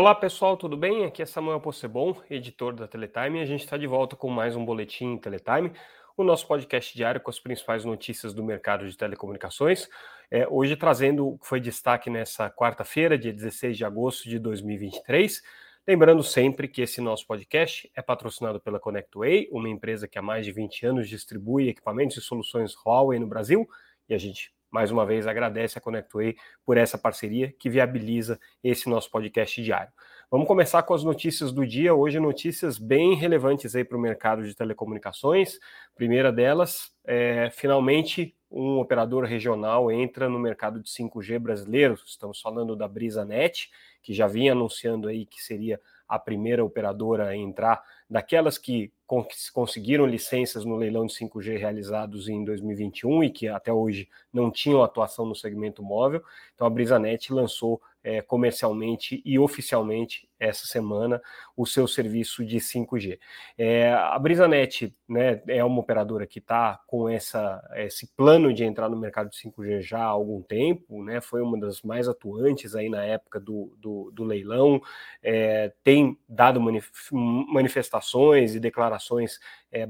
Olá pessoal, tudo bem? Aqui é Samuel Possebon, editor da Teletime, e a gente está de volta com mais um Boletim Teletime, o nosso podcast diário com as principais notícias do mercado de telecomunicações. É, hoje trazendo o que foi destaque nessa quarta-feira, dia 16 de agosto de 2023. Lembrando sempre que esse nosso podcast é patrocinado pela ConnectWay, uma empresa que há mais de 20 anos distribui equipamentos e soluções Huawei no Brasil, e a gente mais uma vez agradece a ConnectWay por essa parceria que viabiliza esse nosso podcast diário. Vamos começar com as notícias do dia. Hoje, notícias bem relevantes aí para o mercado de telecomunicações. Primeira delas, é, finalmente um operador regional entra no mercado de 5G brasileiro. Estamos falando da BrisaNet, que já vinha anunciando aí que seria a primeira operadora a entrar, daquelas que conseguiram licenças no leilão de 5G realizados em 2021 e que até hoje não tinham atuação no segmento móvel. Então a BrisaNet lançou é, comercialmente e oficialmente essa semana o seu serviço de 5G. É, a BrisaNet né, é uma operadora que está com essa, esse plano de entrar no mercado de 5G já há algum tempo, né, foi uma das mais atuantes aí na época do, do, do leilão, é, tem dado manifestações e declarações é,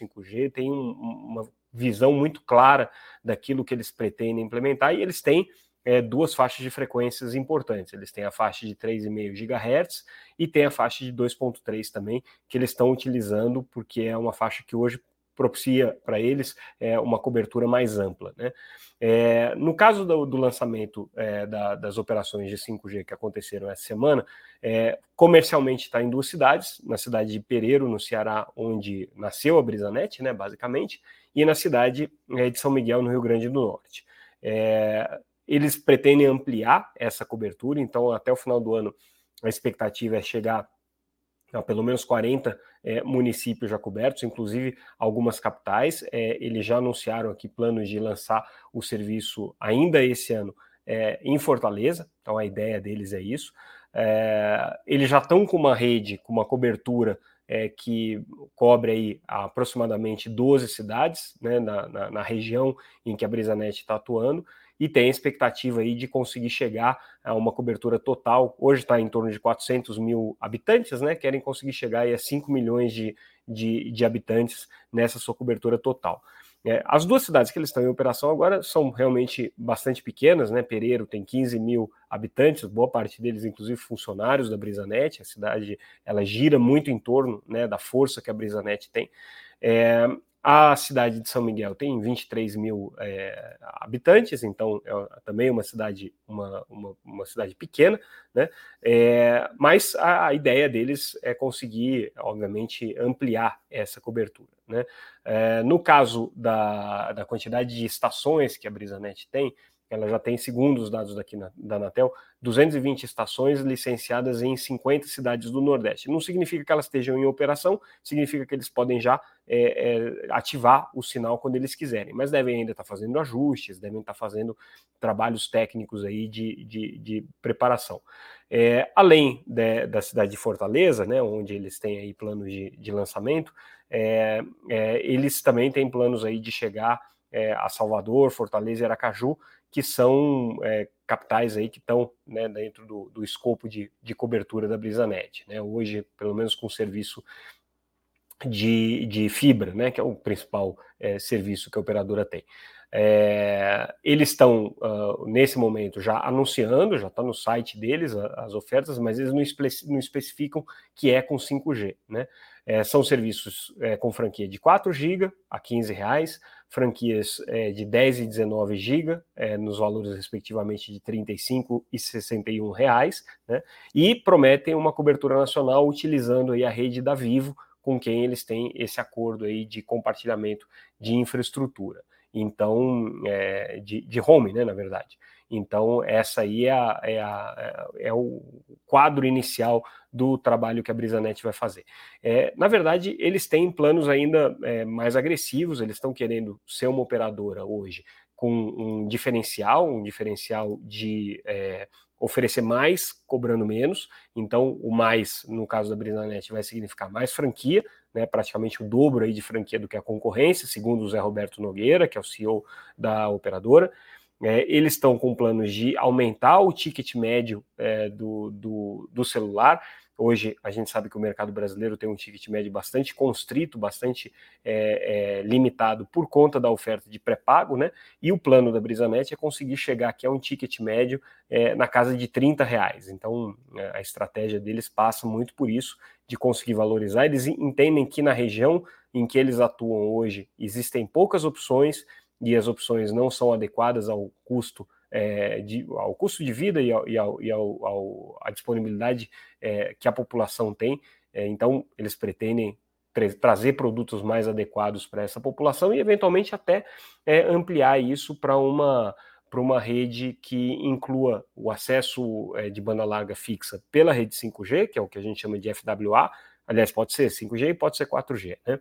5G, tem um, uma visão muito clara daquilo que eles pretendem implementar e eles têm é, duas faixas de frequências importantes. Eles têm a faixa de 3,5 GHz e tem a faixa de 2,3 também, que eles estão utilizando porque é uma faixa que hoje propicia para eles é, uma cobertura mais ampla. Né? É, no caso do, do lançamento é, da, das operações de 5G que aconteceram essa semana, é, comercialmente está em duas cidades, na cidade de Pereiro, no Ceará, onde nasceu a Brisanet, né, basicamente, e na cidade é, de São Miguel, no Rio Grande do Norte. É, eles pretendem ampliar essa cobertura, então até o final do ano a expectativa é chegar a pelo menos 40 é, municípios já cobertos, inclusive algumas capitais. É, eles já anunciaram aqui planos de lançar o serviço ainda esse ano é, em Fortaleza, então a ideia deles é isso. Eles já estão com uma rede, com uma cobertura é, que cobre aí aproximadamente 12 cidades né, na, na, na, região em que a BrisaNet está atuando e tem a expectativa aí de conseguir chegar a uma cobertura total. Hoje está em torno de 400 mil habitantes, né? Querem conseguir chegar aí a 5 milhões de, de, de habitantes nessa sua cobertura total. É, as duas cidades que eles estão em operação agora são realmente bastante pequenas, né? Pereiro tem 15 mil habitantes, boa parte deles, inclusive, funcionários da Brisanet. A cidade ela gira muito em torno né, da força que a Brisanet tem. É, a cidade de São Miguel tem 23 mil é, habitantes, então é também uma cidade, uma, uma, uma cidade pequena, né? É, mas a, a, ideia deles é conseguir, obviamente, ampliar essa cobertura. Né? É, no caso da, da quantidade de estações que a BrisaNet tem, ela já tem, segundo os dados daqui na, da Anatel, 220 estações licenciadas em 50 cidades do Nordeste. Não significa que elas estejam em operação, significa que eles podem já é, é, ativar o sinal quando eles quiserem, mas devem ainda estar fazendo ajustes, devem estar fazendo trabalhos técnicos aí de, de, de preparação. É, além de, da cidade de Fortaleza, né, onde eles têm aí planos de, de lançamento, é, é, eles também têm planos aí de chegar é, a Salvador, Fortaleza e Aracaju, que são é, capitais aí que estão né, dentro do, do escopo de, de, cobertura da BrisaNet. Né? Hoje, pelo menos com serviço de, de fibra, né, que é o principal é, serviço que a operadora tem. É, eles estão, uh, nesse momento, já anunciando, já está no site deles as ofertas, mas eles não, espe não especificam que é com 5G. Né? É, são serviços é, com franquia de 4 GB a 15 reais, franquias é, de 10 e 19 GB, é, nos valores respectivamente de 35 e 61 reais, né? e prometem uma cobertura nacional utilizando aí a rede da Vivo, com quem eles têm esse acordo aí de compartilhamento de infraestrutura então é, de, de home, né, na verdade. Então essa aí é, a, é, a, é, o quadro inicial do trabalho que a BrisaNet vai fazer. É, na verdade, eles têm planos ainda é, mais agressivos, eles estão querendo ser uma operadora hoje com um diferencial, um diferencial de é, oferecer mais cobrando menos. Então, o mais, no caso da BrisaNet, vai significar mais franquia, né, praticamente o dobro aí de franquia do que a concorrência, segundo o Zé Roberto Nogueira, que é o CEO da operadora. É, eles estão com planos de aumentar o ticket médio é, do, do, do celular. Hoje a gente sabe que o mercado brasileiro tem um ticket médio bastante constrito, bastante é, é, limitado por conta da oferta de pré-pago, né? E o plano da Brisanet é conseguir chegar aqui a um ticket médio é, na casa de 30 reais. Então é, a estratégia deles passa muito por isso, de conseguir valorizar. Eles entendem que na região em que eles atuam hoje existem poucas opções e as opções não são adequadas ao custo é, de, ao custo de vida e, ao, e, ao, e ao, ao, a disponibilidade é, que a população tem. É, então, eles pretendem trazer produtos mais adequados para essa população e, eventualmente, até é, ampliar isso para uma para uma rede que inclua o acesso é, de banda larga fixa pela rede 5G, que é o que a gente chama de FWA, aliás, pode ser 5G e pode ser 4G, né?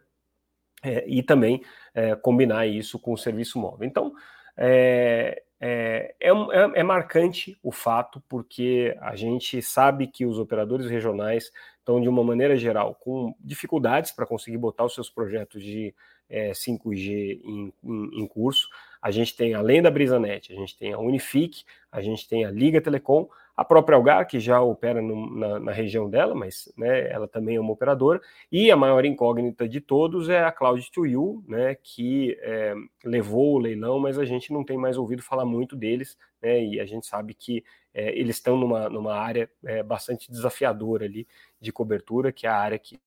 É, e também é, combinar isso com o serviço móvel. Então, é, é, é, é, é, marcante o fato, porque a gente sabe que os operadores regionais estão, de uma maneira geral, com dificuldades para conseguir botar os seus projetos de é, 5G em, em, em, curso. A gente tem, além da BrisaNet, a gente tem a Unifique, a gente tem a Liga Telecom, a própria Algar, que já opera no, na, na, região dela, mas né, ela também é uma operadora, e a maior incógnita de todos é a Cloud2U, né, que é, levou o leilão, mas a gente não tem mais ouvido falar muito deles, né, e a gente sabe que é, eles estão numa, numa área é, bastante desafiadora ali de cobertura, que é a área que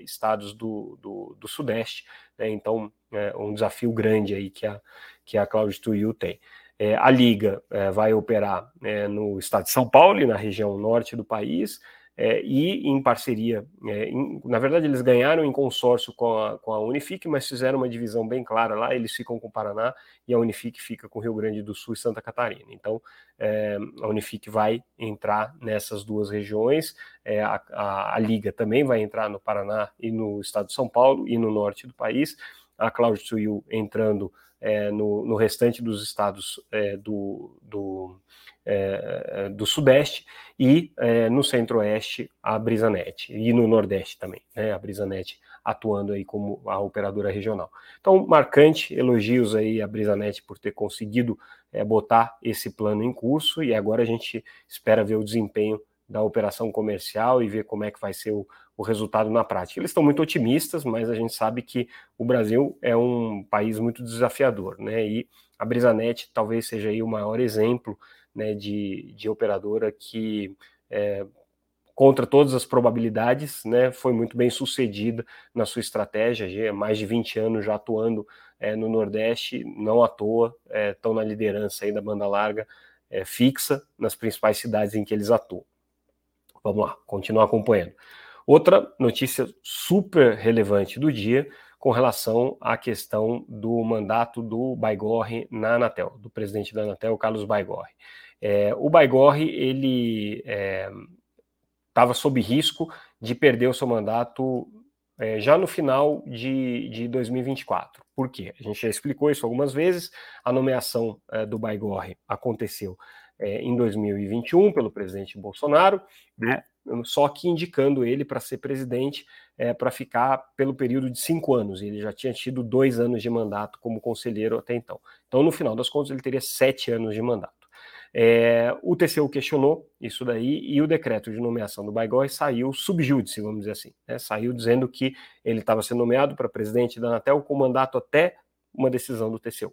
estados do, do, do Sudeste, né, então é um desafio grande aí que a, que a Cloud2U tem. É, a Liga é, vai operar é, no estado de São Paulo e na região norte do país, é, e em parceria, é, em, na verdade eles ganharam em consórcio com a, com a Unifique, mas fizeram uma divisão bem clara lá, eles ficam com o Paraná e a Unifique fica com o Rio Grande do Sul e Santa Catarina. Então é, a Unifique vai entrar nessas duas regiões, a, a, a Liga também vai entrar no Paraná e no estado de São Paulo e no norte do país, a Cloud to entrando é, no, no, restante dos estados é, do, do, é, do, Sudeste e é, no Centro-Oeste a Brisanet e no Nordeste também, né, a Brisanet atuando aí como a operadora regional. Então, marcante, elogios aí a Brisanet por ter conseguido é, botar esse plano em curso e agora a gente espera ver o desempenho da operação comercial e ver como é que vai ser o, o resultado na prática. Eles estão muito otimistas, mas a gente sabe que o Brasil é um país muito desafiador, né? E a Brisanet talvez seja aí o maior exemplo né, de, de operadora que é, contra todas as probabilidades, né, foi muito bem sucedida na sua estratégia, mais de 20 anos já atuando é, no Nordeste, não à toa, estão é, na liderança aí da banda larga é, fixa nas principais cidades em que eles atuam. Vamos lá, continuar acompanhando. Outra notícia super relevante do dia com relação à questão do mandato do Baigorre na Anatel, do presidente da Anatel, Carlos Baigorre. É, o Baigorre, ele estava é, sob risco de perder o seu mandato é, já no final de, de 2024. Por quê? A gente já explicou isso algumas vezes. A nomeação é, do Baigorre aconteceu é, em 2021 pelo presidente Bolsonaro, né? Só que indicando ele para ser presidente é, para ficar pelo período de cinco anos. Ele já tinha tido dois anos de mandato como conselheiro até então. Então, no final das contas, ele teria sete anos de mandato. É, o TCU questionou isso daí e o decreto de nomeação do Baigói saiu subjúdice, vamos dizer assim. Né? Saiu dizendo que ele estava sendo nomeado para presidente da Anatel com mandato até uma decisão do TCU.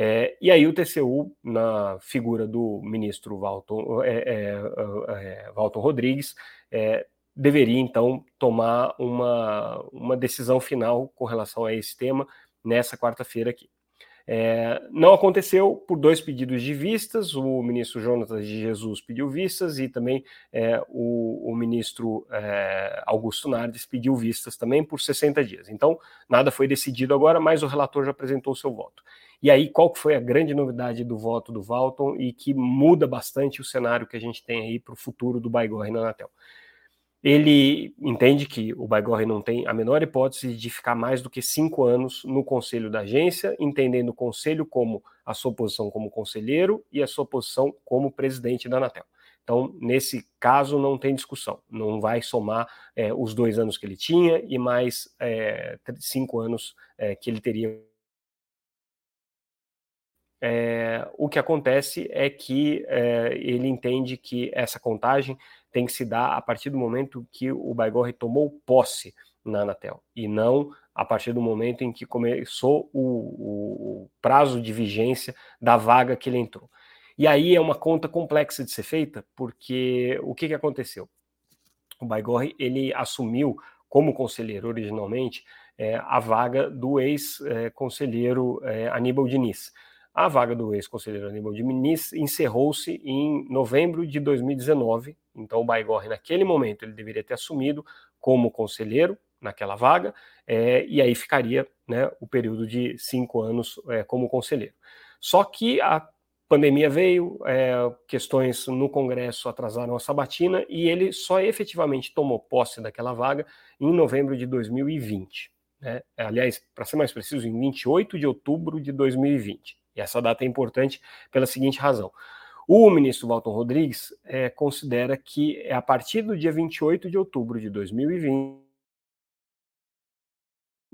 É, e aí o TCU, na figura do ministro Walton, é, é, é Walton Rodrigues, é, deveria então tomar uma, uma decisão final com relação a esse tema nessa quarta-feira aqui. É, não aconteceu por dois pedidos de vistas, o ministro Jonatas de Jesus pediu vistas e também é, o, o, ministro é, Augusto Nardes pediu vistas também por 60 dias. Então, nada foi decidido agora, mas o relator já apresentou seu voto. E aí, qual foi a grande novidade do voto do Walton e que muda bastante o cenário que a gente tem aí para o futuro do Baigorre na Anatel? Ele entende que o Baigorre não tem a menor hipótese de ficar mais do que cinco anos no conselho da agência, entendendo o conselho como a sua posição como conselheiro e a sua posição como presidente da Anatel. Então, nesse caso, não tem discussão. Não vai somar é, os dois anos que ele tinha e mais é, cinco anos é, que ele teria é, o que acontece é que é, ele entende que essa contagem tem que se dar a partir do momento que o Baigorre tomou posse na Anatel, e não a partir do momento em que começou o, o prazo de vigência da vaga que ele entrou. E aí é uma conta complexa de ser feita, porque o que, que aconteceu? O Baigorre, ele assumiu como conselheiro originalmente é, a vaga do ex-conselheiro é, Aníbal Diniz. A vaga do ex-conselheiro Aníbal Diniz encerrou-se em novembro de 2019, então o Baigorre, naquele momento, ele deveria ter assumido como conselheiro naquela vaga, é, e aí ficaria né, o período de cinco anos é, como conselheiro. Só que a pandemia veio, é, questões no Congresso atrasaram a sabatina e ele só efetivamente tomou posse daquela vaga em novembro de 2020. Né? Aliás, para ser mais preciso, em 28 de outubro de 2020. E essa data é importante pela seguinte razão. O ministro Walton Rodrigues é, considera que é a partir do dia 28 de outubro de 2020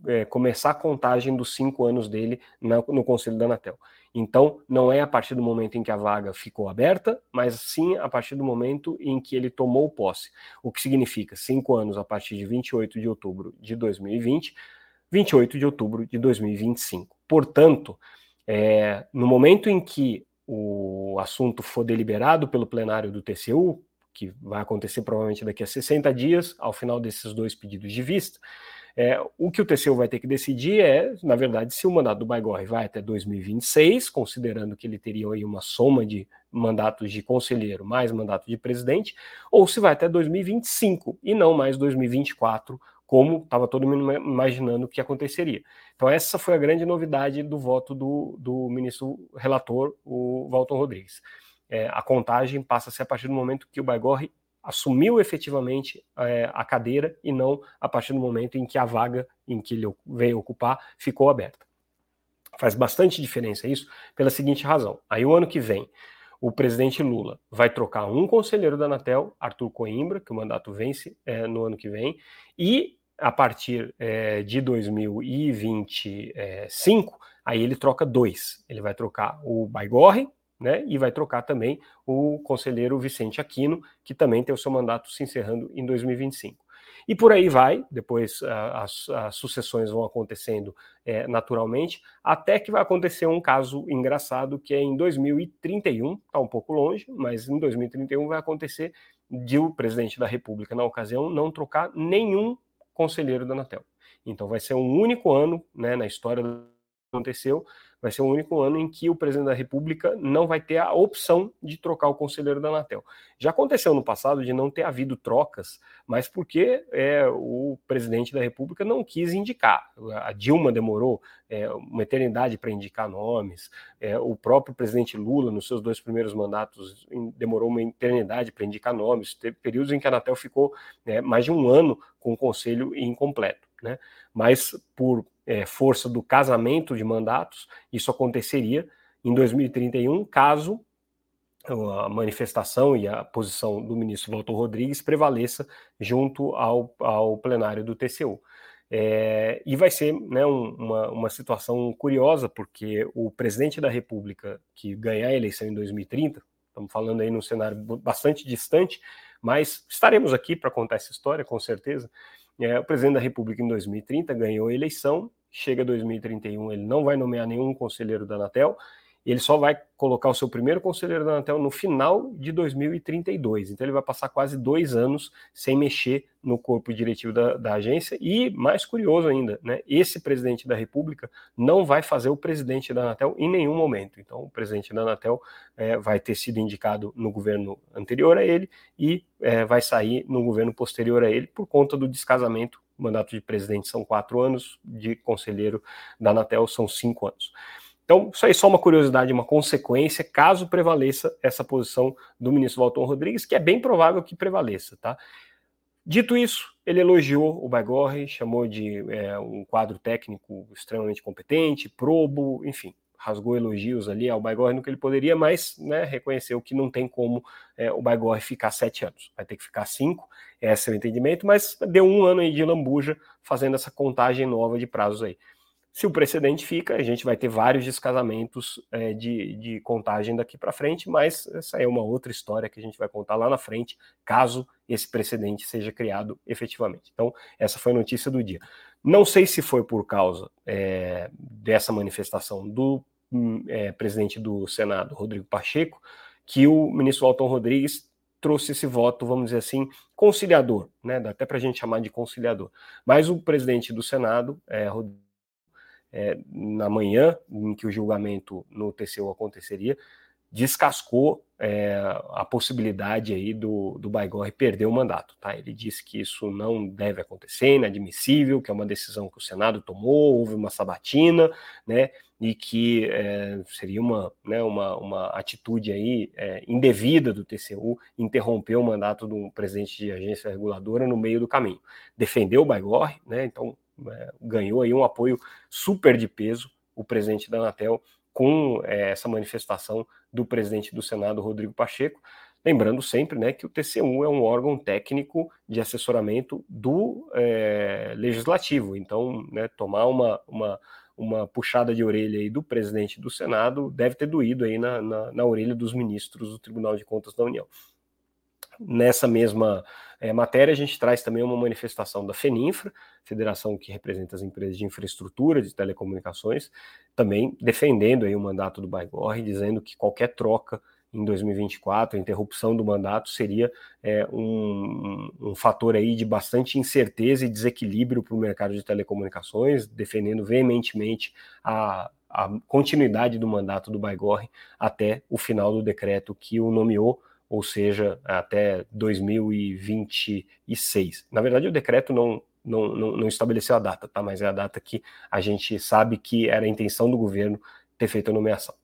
é, começar a contagem dos cinco anos dele na, no Conselho da Anatel. Então, não é a partir do momento em que a vaga ficou aberta, mas sim a partir do momento em que ele tomou posse. O que significa cinco anos a partir de 28 de outubro de 2020, 28 de outubro de 2025. Portanto, é, no momento em que o assunto for deliberado pelo plenário do TCU, que vai acontecer provavelmente daqui a 60 dias, ao final desses dois pedidos de vista, é, o que o TCU vai ter que decidir é, na verdade, se o mandato do Baigorre vai até 2026, considerando que ele teria aí uma soma de mandatos de conselheiro mais mandato de presidente, ou se vai até 2025 e não mais 2024, como estava todo mundo imaginando que aconteceria. Então, essa foi a grande novidade do voto do, do ministro relator, o Walton Rodrigues. É, a contagem passa a ser a partir do momento que o Baigorre assumiu efetivamente é, a cadeira e não a partir do momento em que a vaga em que ele veio ocupar ficou aberta. Faz bastante diferença isso pela seguinte razão. Aí o ano que vem, o presidente Lula vai trocar um conselheiro da Anatel, Arthur Coimbra, que o mandato vence é, no ano que vem, e a partir é, de 2025, aí ele troca dois. Ele vai trocar o Baigorre, né? E vai trocar também o conselheiro Vicente Aquino, que também tem o seu mandato se encerrando em 2025. E por aí vai, depois as, as sucessões vão acontecendo é, naturalmente, até que vai acontecer um caso engraçado que é em 2031, está um pouco longe, mas em 2031 vai acontecer de o presidente da República, na ocasião, não trocar nenhum conselheiro da Anatel. Então vai ser um único ano né, na história do que aconteceu vai ser o único ano em que o presidente da República não vai ter a opção de trocar o conselheiro da Anatel. Já aconteceu no passado de não ter havido trocas, mas porque é, o presidente da República não quis indicar. A Dilma demorou é, uma eternidade para indicar nomes, é, o próprio presidente Lula, nos seus dois primeiros mandatos, demorou uma eternidade para indicar nomes. Teve períodos em que a Anatel ficou né, mais de um ano com o conselho incompleto. Né? Mas por é, força do casamento de mandatos, isso aconteceria em 2031, caso a manifestação e a posição do ministro Walter Rodrigues prevaleça junto ao, ao plenário do TCU. É, e vai ser né, um, uma, uma situação curiosa, porque o presidente da República que ganhar a eleição em 2030, estamos falando aí num cenário bastante distante, mas estaremos aqui para contar essa história, com certeza. É, o presidente da República em 2030 ganhou a eleição, chega 2031, ele não vai nomear nenhum conselheiro da Anatel, ele só vai colocar o seu primeiro conselheiro da Anatel no final de 2032. Então ele vai passar quase dois anos sem mexer no corpo diretivo da, da, agência. E mais curioso ainda, né? Esse presidente da República não vai fazer o presidente da Anatel em nenhum momento. Então o presidente da Anatel é, vai ter sido indicado no governo anterior a ele e é, vai sair no governo posterior a ele por conta do descasamento. O mandato de presidente são quatro anos, de conselheiro da Anatel são cinco anos. Então, isso aí é só uma curiosidade, uma consequência, caso prevaleça essa posição do ministro Walton Rodrigues, que é bem provável que prevaleça, tá? Dito isso, ele elogiou o Baigorre, chamou de é, um quadro técnico extremamente competente, probo, enfim, rasgou elogios ali ao Baigorre no que ele poderia, mas né, reconheceu que não tem como é, o Baigorre ficar sete anos, vai ter que ficar cinco, esse é o entendimento, mas deu um ano aí de lambuja fazendo essa contagem nova de prazos aí. Se o precedente fica, a gente vai ter vários descasamentos é, de, de contagem daqui para frente, mas essa é uma outra história que a gente vai contar lá na frente, caso esse precedente seja criado efetivamente. Então, essa foi a notícia do dia. Não sei se foi por causa é, dessa manifestação do hum, é, presidente do Senado, Rodrigo Pacheco, que o ministro Alton Rodrigues trouxe esse voto, vamos dizer assim, conciliador, né? Dá até para a gente chamar de conciliador. Mas o presidente do Senado, é, é, na manhã em que o julgamento no TCU aconteceria, descascou é, a possibilidade aí do, do Baigorre perder o mandato. Tá? Ele disse que isso não deve acontecer, inadmissível, que é uma decisão que o Senado tomou, houve uma sabatina, né, e que é, seria uma, né, uma, uma atitude aí é, indevida do TCU interromper o mandato do presidente de agência reguladora no meio do caminho. Defendeu o Baigorre, né, então ganhou aí um apoio super de peso o presidente da Anatel com é, essa manifestação do presidente do Senado, Rodrigo Pacheco. Lembrando sempre né, que o TCU é um órgão técnico de assessoramento do é, legislativo. Então, né, tomar uma, uma, uma puxada de orelha aí do presidente do Senado deve ter doído aí na, na, na orelha dos ministros do Tribunal de Contas da União. Nessa mesma é, matéria, a gente traz também uma manifestação da FENINFRA, federação que representa as empresas de infraestrutura de telecomunicações, também defendendo aí o mandato do Baigorre, dizendo que qualquer troca em 2024, a interrupção do mandato seria é, um, um, fator aí de bastante incerteza e desequilíbrio para o mercado de telecomunicações, defendendo veementemente a, a continuidade do mandato do Baigorre até o final do decreto que o nomeou ou seja, até 2026. Na verdade, o decreto não, não, não, não, estabeleceu a data, tá? mas é a data que a gente sabe que era a intenção do governo ter feito a nomeação.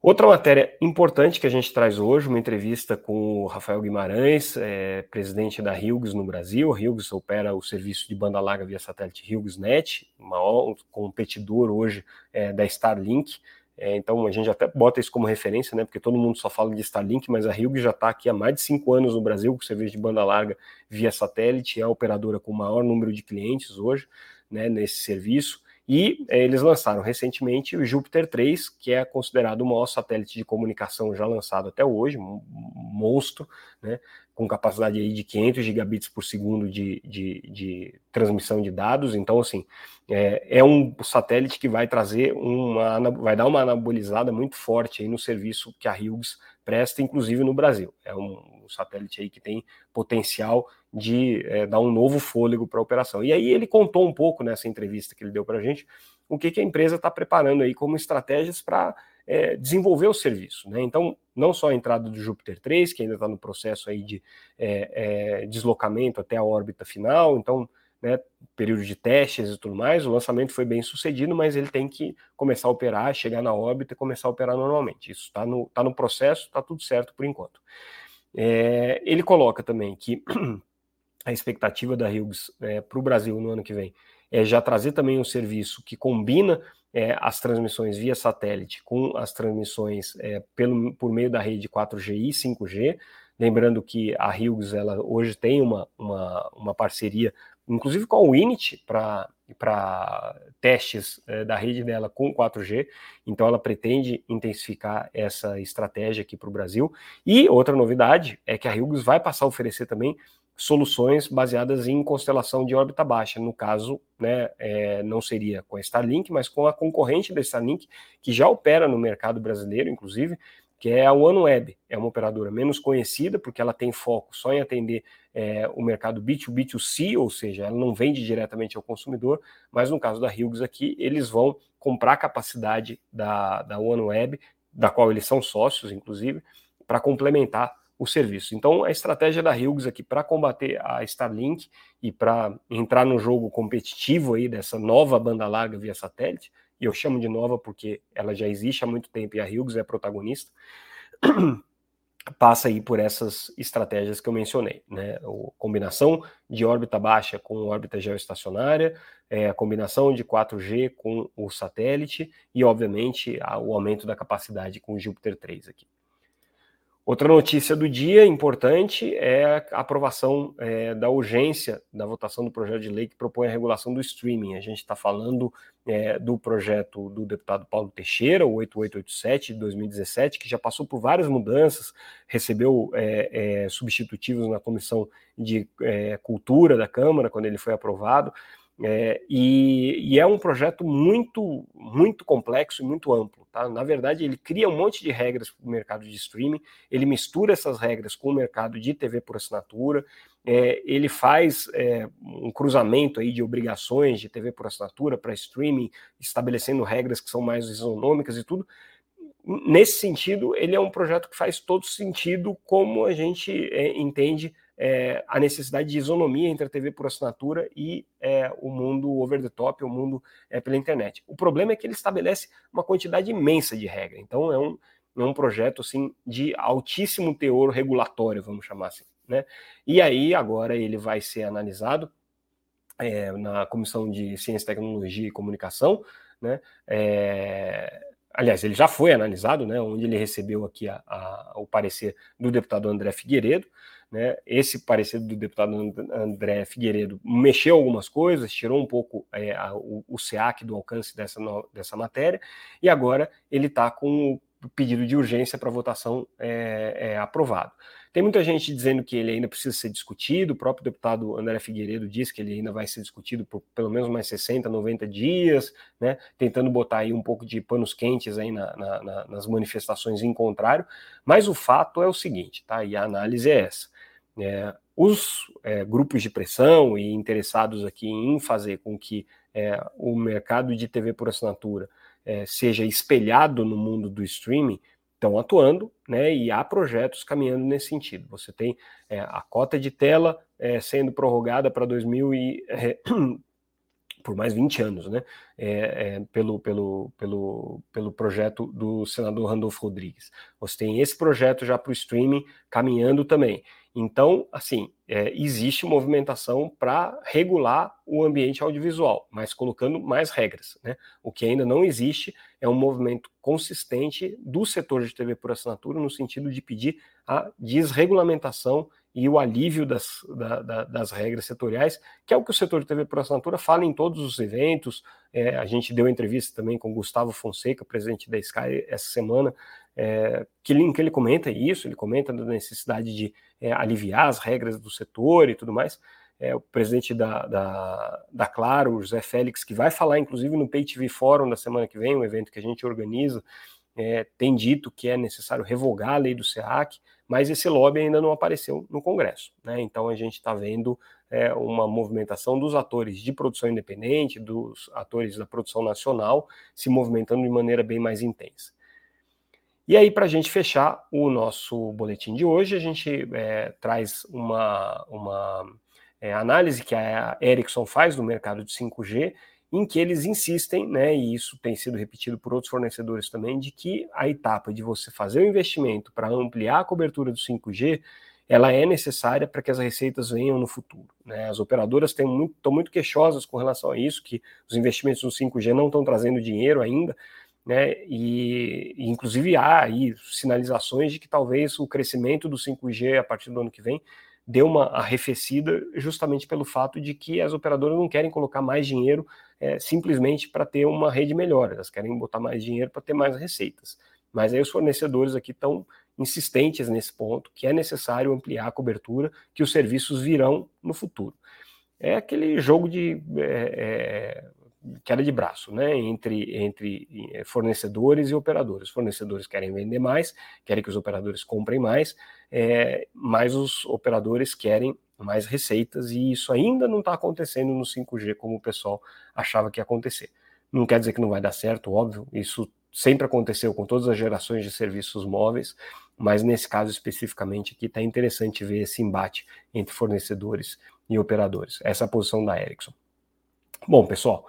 Outra matéria importante que a gente traz hoje, uma entrevista com o Rafael Guimarães, é, presidente da Hughes no Brasil. A opera o serviço de banda larga via satélite HughesNet, maior competidor hoje é, da Starlink. É, então a gente até bota isso como referência, né? Porque todo mundo só fala de Starlink, mas a Hughes já está aqui há mais de cinco anos no Brasil com serviço de banda larga via satélite, é a operadora com o maior número de clientes hoje, né? Nesse serviço. E é, eles lançaram recentemente o Júpiter 3, que é considerado o maior satélite de comunicação já lançado até hoje, um monstro, né? Com capacidade aí de 500 gigabits por segundo de, de, de transmissão de dados. Então, assim, é, é, um satélite que vai trazer uma, vai dar uma anabolizada muito forte aí no serviço que a Hughes presta, inclusive no Brasil. É um, satélite aí que tem potencial de é, dar um novo fôlego para a operação. E aí ele contou um pouco nessa entrevista que ele deu para a gente o que, que a empresa está preparando aí como estratégias para é, desenvolver o serviço. Né? Então, não só a entrada do Júpiter 3, que ainda está no processo aí de é, é, deslocamento até a órbita final, então, né, período de testes e tudo mais, o lançamento foi bem sucedido, mas ele tem que começar a operar, chegar na órbita e começar a operar normalmente. Isso está no, tá no processo, está tudo certo por enquanto. É, ele coloca também que a expectativa da Hughes é, para o Brasil no ano que vem é já trazer também um serviço que combina é, as transmissões via satélite com as transmissões é, pelo, por meio da rede 4G e 5G. Lembrando que a Hughes ela hoje tem uma, uma, uma parceria, inclusive com a Winit, para testes é, da rede dela com 4G. Então ela pretende intensificar essa estratégia aqui para o Brasil. E outra novidade é que a Hughes vai passar a oferecer também soluções baseadas em constelação de órbita baixa. No caso, né, é, não seria com a Starlink, mas com a concorrente da Starlink, que já opera no mercado brasileiro, inclusive, que é a OneWeb. É uma operadora menos conhecida, porque ela tem foco só em atender é, o mercado B2B2C, ou seja, ela não vende diretamente ao consumidor, mas no caso da Hughes aqui, eles vão comprar capacidade da, da OneWeb, da qual eles são sócios, inclusive, para complementar o serviço. Então, a estratégia da Hughes aqui para combater a Starlink e para entrar no jogo competitivo aí dessa nova banda larga via satélite, e eu chamo de nova porque ela já existe há muito tempo e a Hughes é protagonista, passa aí por essas estratégias que eu mencionei, né? A combinação de órbita baixa com órbita geoestacionária, é, a combinação de 4G com o satélite e, obviamente, a, o aumento da capacidade com o Júpiter 3 aqui. Outra notícia do dia importante é a aprovação é, da urgência da votação do projeto de lei que propõe a regulação do streaming. A gente está falando é, do projeto do deputado Paulo Teixeira, o 8887 de 2017, que já passou por várias mudanças, recebeu é, é substitutivos na Comissão de é, Cultura da Câmara, quando ele foi aprovado. É, e, e, é um projeto muito, muito complexo e muito amplo. Tá? Na verdade, ele cria um monte de regras para o mercado de streaming, ele mistura essas regras com o mercado de TV por assinatura, é, ele faz é, um cruzamento aí de obrigações de TV por assinatura para streaming, estabelecendo regras que são mais isonômicas e tudo. Nesse sentido, ele é um projeto que faz todo sentido como a gente é, entende é, a necessidade de isonomia entre a TV por assinatura e é, o mundo over the top, o mundo é, pela internet. O problema é que ele estabelece uma quantidade imensa de regras. Então é um, é um projeto assim de altíssimo teor regulatório, vamos chamar assim. Né? E aí agora ele vai ser analisado é, na Comissão de Ciência, Tecnologia e Comunicação, né? É, aliás, ele já foi analisado, né? Onde ele recebeu aqui a, a, o parecer do deputado André Figueiredo. Né? Esse parecer do deputado André Figueiredo mexeu algumas coisas, tirou um pouco é, a, o, o SEAC do alcance dessa, no, dessa matéria, e agora ele está com o pedido de urgência para votação é, é, aprovado. Tem muita gente dizendo que ele ainda precisa ser discutido, o próprio deputado André Figueiredo disse que ele ainda vai ser discutido por pelo menos mais 60, 90 dias, né, tentando botar aí um pouco de panos quentes aí na, na, na, nas manifestações em contrário, mas o fato é o seguinte, tá, e a análise é essa, é, os é, grupos de pressão e interessados aqui em fazer com que é, o mercado de TV por assinatura é, seja espelhado no mundo do streaming estão atuando, né? E há projetos caminhando nesse sentido. Você tem é, a cota de tela é, sendo prorrogada para 2000 e por mais 20 anos, né? É, é, pelo, pelo, pelo, pelo projeto do senador Randolfo Rodrigues. Você tem esse projeto já para o streaming caminhando também. Então, assim, é, existe movimentação para regular o ambiente audiovisual, mas colocando mais regras. Né? O que ainda não existe é um movimento consistente do setor de TV por assinatura no sentido de pedir a desregulamentação e o alívio das, da, da, das regras setoriais, que é o que o setor de TV por assinatura fala em todos os eventos. É, a gente deu entrevista também com Gustavo Fonseca, presidente da Sky, essa semana, é, que, ele, que ele comenta isso, ele comenta da necessidade de é, aliviar as regras do setor e tudo mais. É, o presidente da, da, da Claro, José Félix, que vai falar inclusive no Pay TV Forum da semana que vem, um evento que a gente organiza, é, tem dito que é necessário revogar a lei do SEAC, mas esse lobby ainda não apareceu no Congresso. Né? Então a gente está vendo é, uma movimentação dos atores de produção independente, dos atores da produção nacional, se movimentando de maneira bem mais intensa. E aí, para a gente fechar o nosso boletim de hoje, a gente é, traz uma, uma é, análise que a Ericsson faz no mercado de 5G, em que eles insistem, né, e isso tem sido repetido por outros fornecedores também, de que a etapa de você fazer o investimento para ampliar a cobertura do 5G, ela é necessária para que as receitas venham no futuro. Né? As operadoras estão muito, muito queixosas com relação a isso, que os investimentos no 5G não estão trazendo dinheiro ainda, né? E, e, inclusive há aí sinalizações de que talvez o crescimento do 5G a partir do ano que vem dê uma arrefecida justamente pelo fato de que as operadoras não querem colocar mais dinheiro é, simplesmente para ter uma rede melhor, elas querem botar mais dinheiro para ter mais receitas. Mas aí os fornecedores aqui estão insistentes nesse ponto, que é necessário ampliar a cobertura, que os serviços virão no futuro. É aquele jogo de é, é, queda de braço, né, entre, entre eh, fornecedores e operadores. Fornecedores querem vender mais, querem que os operadores comprem mais, é, mas os operadores querem mais receitas e isso ainda não está acontecendo no 5G como o pessoal achava que ia acontecer. Não quer dizer que não vai dar certo, óbvio, isso sempre aconteceu com todas as gerações de serviços móveis, mas nesse caso especificamente aqui está interessante ver esse embate entre fornecedores e operadores. Essa é a posição da Ericsson. Bom, pessoal,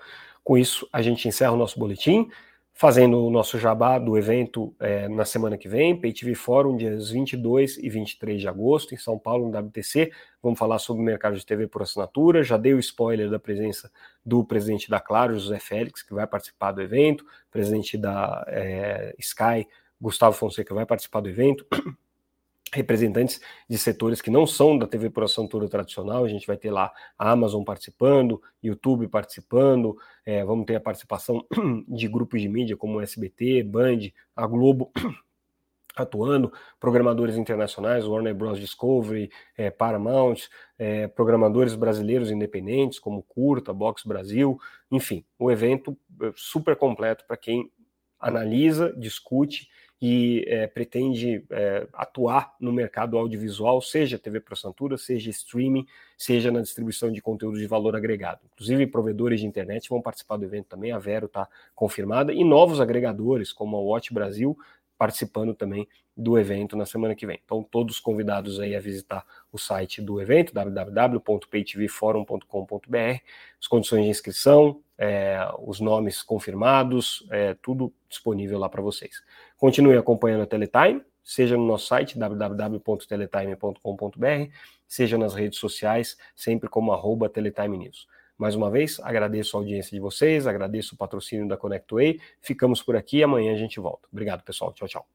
com isso a gente encerra o nosso boletim, fazendo o nosso jabá do evento é, na semana que vem, PayTV Forum, dias 22 e 23 de agosto, em São Paulo, no WTC. Vamos falar sobre o mercado de TV por assinatura. Já dei o spoiler da presença do presidente da Claro, José Félix, que vai participar do evento, presidente da é, Sky, Gustavo Fonseca, vai participar do evento. Representantes de setores que não são da TV por assinatura tradicional. A gente vai ter lá a Amazon participando, YouTube participando, é, vamos ter a participação de grupos de mídia como o SBT, Band, a Globo atuando, programadores internacionais, Warner Bros. Discovery, é, Paramount, é, programadores brasileiros independentes como Curta, Box Brasil, enfim, o evento é, super completo para quem analisa, discute e é, pretende é, atuar no mercado audiovisual, seja TV por assinatura, seja streaming, seja na distribuição de conteúdo de valor agregado. Inclusive, provedores de internet vão participar do evento também, a Vero está confirmada, e novos agregadores, como a Watch Brasil, participando também do evento na semana que vem. Então, todos convidados aí a visitar o site do evento, www.paytvforum.com.br, as condições de inscrição, é, os nomes confirmados, é, tudo disponível lá para vocês. Continue acompanhando a Teletime, seja no nosso site www.teletime.com.br, seja nas redes sociais, sempre como arroba Teletime News. Mais uma vez, agradeço a audiência de vocês, agradeço o patrocínio da ConnectWay. Ficamos por aqui, amanhã a gente volta. Obrigado, pessoal. Tchau, tchau.